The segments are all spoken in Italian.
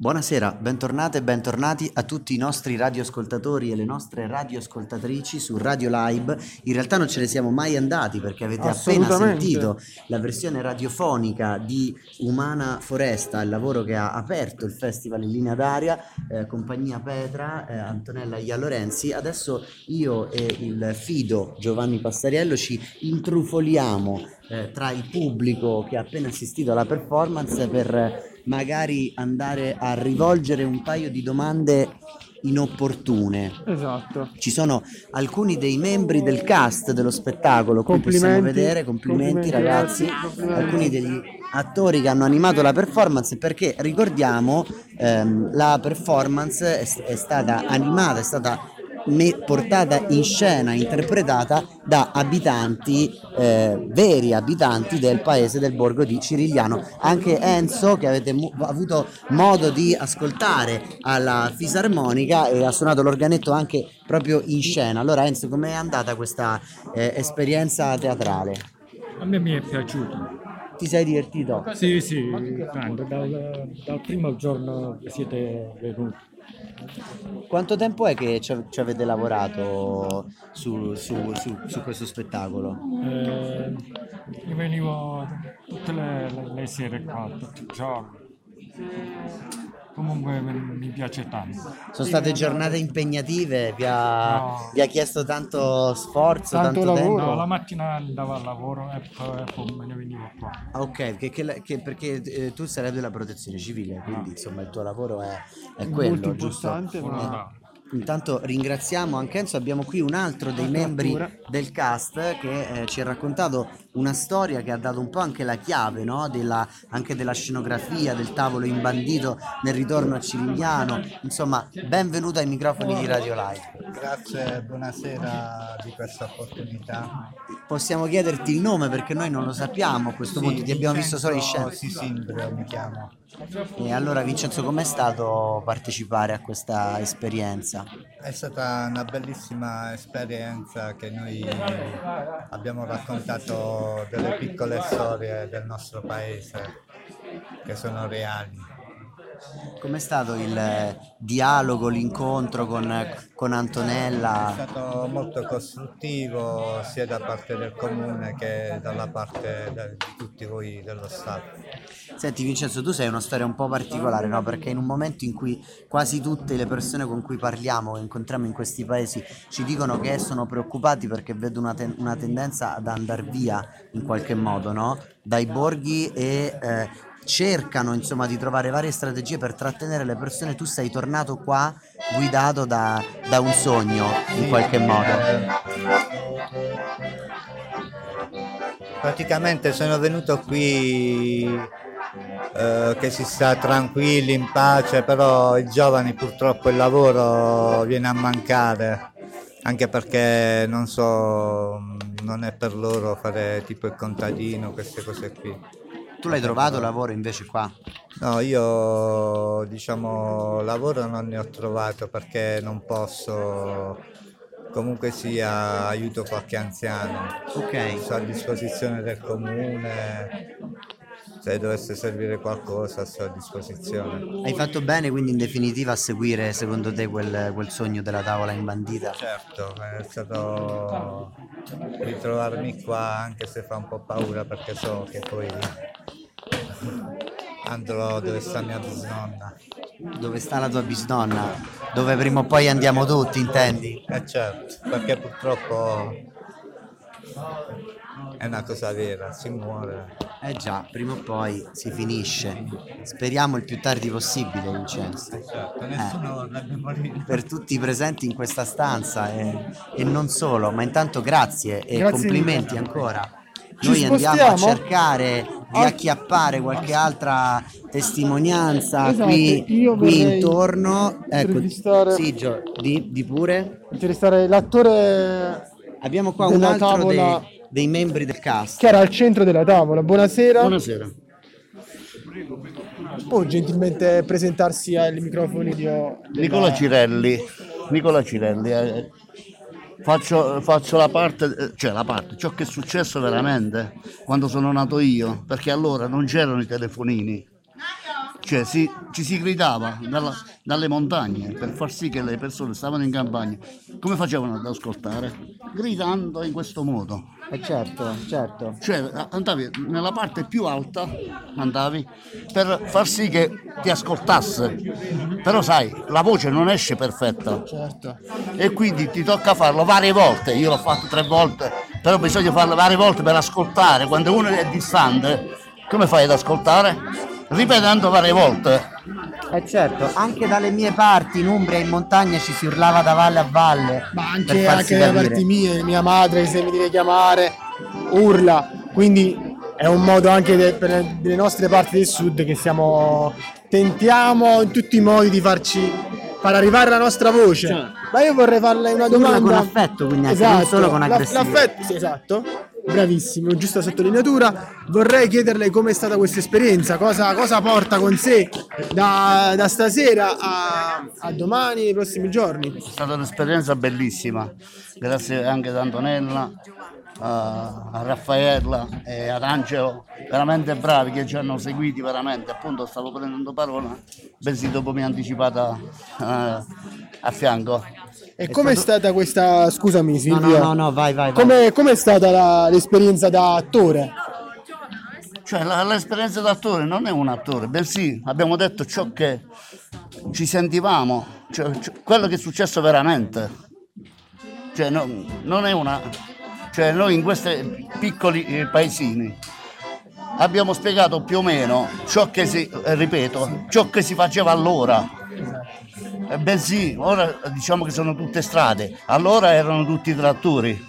Buonasera, bentornate e bentornati a tutti i nostri radioascoltatori e le nostre radioascoltatrici su Radio Live. In realtà non ce ne siamo mai andati perché avete appena sentito la versione radiofonica di Umana Foresta, il lavoro che ha aperto il festival in linea d'aria, eh, compagnia Petra, eh, Antonella Ialorenzi. Adesso io e il fido Giovanni Passariello ci intrufoliamo eh, tra il pubblico che ha appena assistito alla performance per magari andare a rivolgere un paio di domande inopportune. Esatto. Ci sono alcuni dei membri del cast dello spettacolo, qui possiamo vedere, complimenti, complimenti ragazzi, complimenti. alcuni degli attori che hanno animato la performance perché ricordiamo ehm, la performance è, è stata animata, è stata portata in scena, interpretata da abitanti, eh, veri abitanti del paese del borgo di Cirigliano. Anche Enzo, che avete mu- avuto modo di ascoltare alla fisarmonica e ha suonato l'organetto anche proprio in scena. Allora Enzo, com'è andata questa eh, esperienza teatrale? A me mi è piaciuto. Ti sei divertito? Sì, sì, tanto, dal, dal primo giorno che siete venuti. Quanto tempo è che ci, avete lavorato su, su, su, su questo spettacolo? Eh, io venivo tutte le, le, le sere qua, tutti i giorni comunque mi piace tanto. Sono state giornate impegnative, vi ha, no. vi ha chiesto tanto sforzo, tanto, tanto lavoro? No, la mattina andavo al lavoro e poi, poi me ne venivo qua. Ah, ok, che, che, che perché eh, tu sarai della protezione civile, quindi insomma il tuo lavoro è, è quello, Molto giusto? Ma... Intanto ringraziamo anche Enzo, abbiamo qui un altro dei membri del cast che eh, ci ha raccontato una storia che ha dato un po' anche la chiave no? della, anche della scenografia, del tavolo imbandito nel ritorno a Cirigliano. Insomma, benvenuto ai microfoni di Radio Live. Grazie, buonasera di questa opportunità. Possiamo chiederti il nome perché noi non lo sappiamo a questo sì, punto, ti abbiamo visto solo in scena. Sì, Simbrio mi chiamo. E allora Vincenzo, com'è stato partecipare a questa esperienza? È stata una bellissima esperienza che noi abbiamo raccontato delle piccole storie del nostro paese che sono reali. Com'è stato il dialogo, l'incontro con, con, Antonella? È stato molto costruttivo sia da parte del comune che dalla parte di tutti voi dello Stato. Senti Vincenzo, tu sei una storia un po' particolare, no? Perché in un momento in cui quasi tutte le persone con cui parliamo e incontriamo in questi paesi ci dicono che sono preoccupati perché vedono una, ten- una tendenza ad andare via in qualche modo, no? Dai borghi e eh, cercano insomma di trovare varie strategie per trattenere le persone, tu sei tornato qua guidato da, da un sogno in qualche modo. Praticamente sono venuto qui eh, che si sta tranquilli, in pace, però i giovani purtroppo il lavoro viene a mancare, anche perché non so, non è per loro fare tipo il contadino, queste cose qui. Tu l'hai trovato lavoro invece qua? No, io diciamo lavoro non ne ho trovato perché non posso comunque sia aiuto qualche anziano. Ok. Sono a disposizione del comune se dovesse servire qualcosa a disposizione. Hai fatto bene quindi in definitiva a seguire secondo te quel, quel sogno della tavola imbandita? Certo, è stato ritrovarmi qua anche se fa un po' paura perché so che poi andrò dove sta mia bisnonna. Dove sta la tua bisnonna? Dove prima o poi andiamo tutti, intendi? Eh certo, perché purtroppo è una cosa vera, si muore. Eh già, prima o poi si finisce. Speriamo il più tardi possibile, Vincenzo. Eh certo, nessuno eh. Per tutti i presenti in questa stanza e, e non solo, ma intanto grazie e grazie complimenti mille. ancora. Ci Noi spostiamo? andiamo a cercare di acchiappare qualche altra testimonianza esatto, qui, qui intorno. Ecco, sì, Gio, di, di pure. Intervistare l'attore. Abbiamo qua un altro tavola... dei dei membri del cast. Che era al centro della tavola. Buonasera. Buonasera. Può gentilmente presentarsi ai microfoni di... Nicola Cirelli. Nicola Cirelli. Eh, faccio, faccio, la parte, eh, cioè la parte, ciò che è successo veramente quando sono nato io, perché allora non c'erano i telefonini cioè si, ci si gridava dalla- dalle montagne per far sì che le persone stavano in campagna. Come facevano ad ascoltare? Gridando in questo modo. Eh certo, certo. Cioè andavi nella parte più alta, andavi per far sì che ti ascoltasse. Però sai, la voce non esce perfetta Certo. e quindi ti tocca farlo varie volte. Io l'ho fatto tre volte, però bisogna farlo varie volte per ascoltare. Quando uno è distante, come fai ad ascoltare? Ripetendo varie volte. Eh certo, anche dalle mie parti in Umbria in montagna ci si urlava da valle a valle. Ma per anche, anche da parti mie, mia madre se mi deve chiamare, urla. Quindi è un modo anche de- per le nostre parti del sud che siamo tentiamo in tutti i modi di farci far arrivare la nostra voce. Ma io vorrei farle una Urla domanda. con affetto, quindi anche non solo con aggressività. L'affetto, sì, esatto. Bravissimo, giusta sottolineatura. Vorrei chiederle com'è stata questa esperienza, cosa, cosa porta con sé da, da stasera a, a domani, nei prossimi giorni. È stata un'esperienza bellissima, grazie anche ad Antonella, a, a Raffaella e ad Angelo, veramente bravi che ci hanno seguiti veramente. Appunto stavo prendendo parola, Benzi dopo mi ha anticipata eh, a fianco. E com'è stata questa, scusami No, Silvia, no, no, no, vai, vai. vai. com'è, com'è stata la- l'esperienza da attore? Cioè la- l'esperienza d'attore non è un attore, bensì abbiamo detto ciò che ci sentivamo, cioè, cioè, quello che è successo veramente. Cioè, no- non è una... Cioè noi in questi piccoli eh, paesini abbiamo spiegato più o meno ciò che si, eh, ripeto, ciò che si faceva allora. Eh, bensì, ora diciamo che sono tutte strade, allora erano tutti trattori.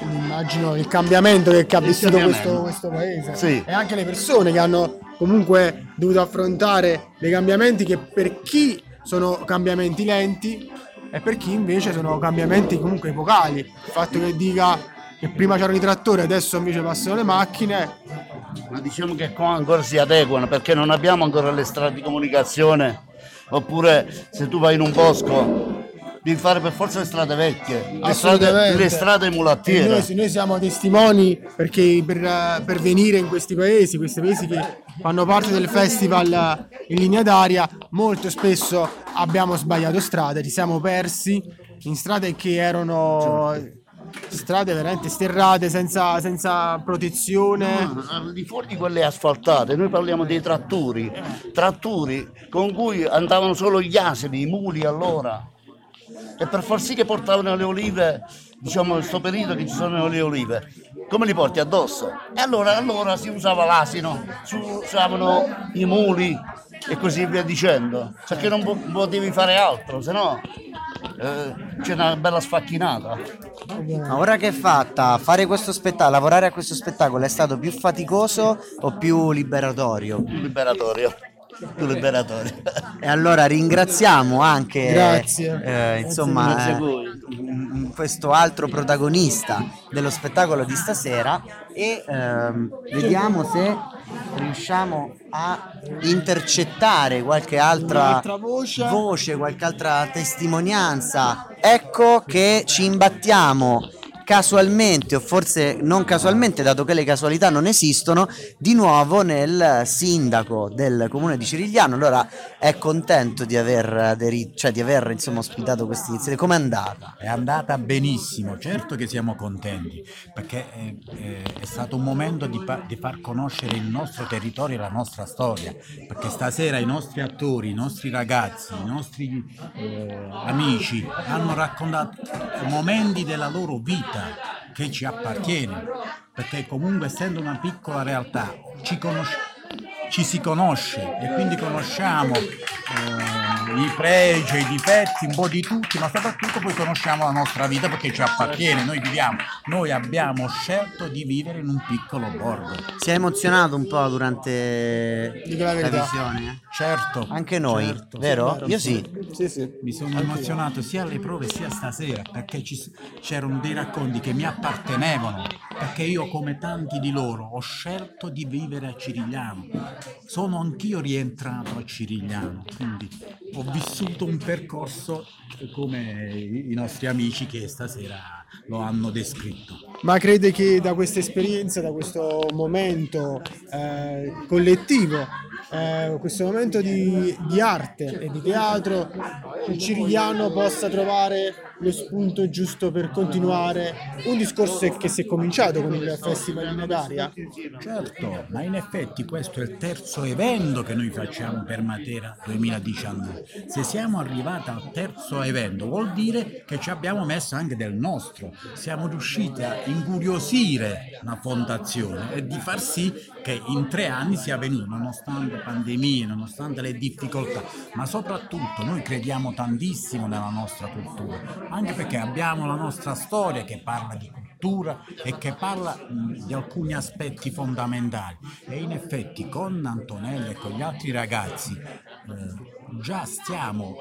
Immagino il cambiamento che ha vissuto questo, questo paese Sì. e anche le persone che hanno comunque dovuto affrontare dei cambiamenti che per chi sono cambiamenti lenti e per chi invece sono cambiamenti comunque epocali. Il fatto che dica che prima c'erano i trattori, adesso invece passano le macchine, Ma diciamo che qua ancora si adeguano perché non abbiamo ancora le strade di comunicazione. Oppure se tu vai in un bosco devi fare per forza le strade vecchie, le strade, le strade mulattiere. Noi, noi siamo testimoni perché per, per venire in questi paesi, questi paesi che fanno parte del festival in linea d'aria, molto spesso abbiamo sbagliato strade, ci siamo persi in strade che erano strade veramente sterrate, senza, senza protezione. Al di fuori di quelle asfaltate, noi parliamo dei trattori, trattori con cui andavano solo gli asini, i muli allora. E per far sì che portavano le olive, diciamo in questo periodo che ci sono le olive, come li porti addosso? E allora, allora si usava l'asino, si usavano i muli e così via dicendo, perché non po- potevi fare altro, se no eh, c'è una bella sfacchinata. Ma ora che è fatta, fare questo spettacolo, lavorare a questo spettacolo è stato più faticoso o più liberatorio? Liberatorio, più liberatorio. E allora ringraziamo anche eh, insomma, eh, questo altro protagonista dello spettacolo di stasera e ehm, vediamo se riusciamo a intercettare qualche altra voce. voce, qualche altra testimonianza. Ecco che ci imbattiamo casualmente o forse non casualmente dato che le casualità non esistono di nuovo nel sindaco del comune di Cirigliano allora è contento di aver aderito cioè di aver insomma ospitato questa iniziativa com'è andata? È andata benissimo, certo che siamo contenti, perché eh, è stato un momento di, di far conoscere il nostro territorio e la nostra storia, perché stasera i nostri attori, i nostri ragazzi, i nostri eh, amici hanno raccontato momenti della loro vita che ci appartiene, perché comunque essendo una piccola realtà ci conosciamo ci si conosce e quindi conosciamo eh, i pregi, i difetti, un po' di tutti, ma soprattutto poi conosciamo la nostra vita perché ci appartiene, noi viviamo, noi abbiamo scelto di vivere in un piccolo borgo. si è emozionato un po' durante Dico la la visione? eh? Certo, anche noi certo, vero? certo, io sì Sì, sì. Mi sono emozionato sia alle prove sia stasera perché ci c'erano dei racconti che mi appartenevano, perché io come tanti di loro ho scelto di vivere a Cirigliano. Sono anch'io rientrato a Cirigliano, quindi ho vissuto un percorso come i nostri amici che stasera lo hanno descritto. Ma crede che da questa esperienza, da questo momento eh, collettivo, eh, questo momento di, di arte e di teatro il Cirigliano possa trovare lo spunto giusto per continuare un discorso che si è cominciato con il Festival in Nadaria. Certo, ma in effetti questo è il terzo evento che noi facciamo per Matera 2019. Se siamo arrivati al terzo evento vuol dire che ci abbiamo messo anche del nostro. Siamo riusciti a incuriosire la fondazione e di far sì che in tre anni sia venuto, nonostante pandemie, nonostante le difficoltà, ma soprattutto noi crediamo tantissimo nella nostra cultura, anche perché abbiamo la nostra storia che parla di cultura e che parla di alcuni aspetti fondamentali. E in effetti con Antonella e con gli altri ragazzi eh, già stiamo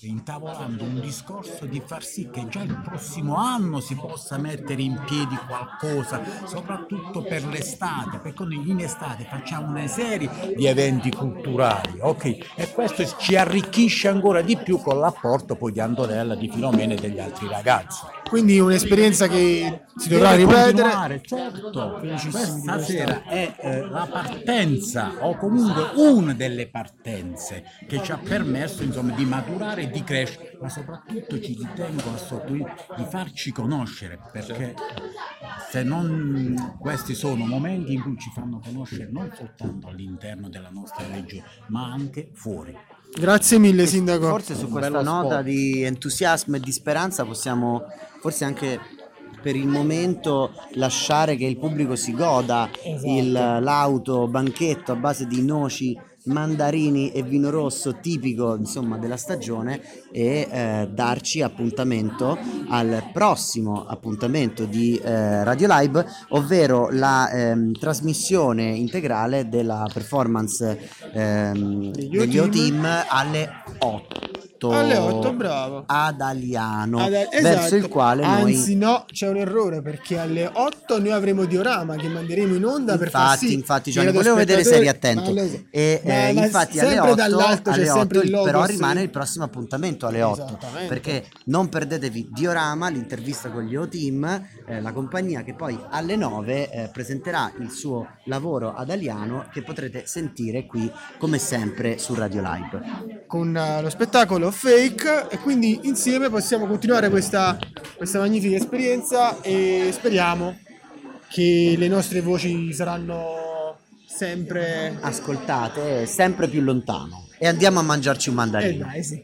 intavolando un discorso di far sì che già il prossimo anno si possa mettere in piedi qualcosa, soprattutto per l'estate, perché in estate facciamo una serie di eventi culturali, ok? E questo ci arricchisce ancora di più con l'apporto poi di Antonella, di Filomena e degli altri ragazzi. Quindi un'esperienza che si dovrà ripetere. certo. Questa sera è eh, la partenza o comunque una delle partenze che ci ha permesso insomma, di maturare e di crescere, ma soprattutto ci ritengo a sottolineare di farci conoscere perché se non questi sono momenti in cui ci fanno conoscere non soltanto all'interno della nostra regione, ma anche fuori. Grazie mille Sindaco. Forse su questa nota di entusiasmo e di speranza possiamo forse anche per il momento lasciare che il pubblico si goda il- l'auto banchetto a base di noci mandarini e vino rosso tipico insomma della stagione e eh, darci appuntamento al prossimo appuntamento di eh, Radio Live ovvero la ehm, trasmissione integrale della performance ehm, Degli. O-Team alle 8 Alle 8, bravo. ad Aliano Ad- verso esatto. il quale Anzi, noi no, c'è un errore perché alle 8 noi avremo Diorama che manderemo in onda per far infatti sì infatti Gianni volevo vedere se eri attento radioascoltatori- e Ma- eh, ma infatti alle sempre 8, dall'alto c'è alle sempre 8 il logo, però sì. rimane il prossimo appuntamento alle 8 Esattamente. perché non perdetevi Diorama l'intervista con gli O-Team eh, la compagnia che poi alle 9 eh, presenterà il suo lavoro ad Aliano che potrete sentire qui come sempre su Radio Live con eh, lo spettacolo Fake e quindi insieme possiamo continuare questa, questa magnifica esperienza e speriamo che le nostre voci saranno sempre... ascoltate sempre più lontano e andiamo a mangiarci un Eh mandarino dai, sì.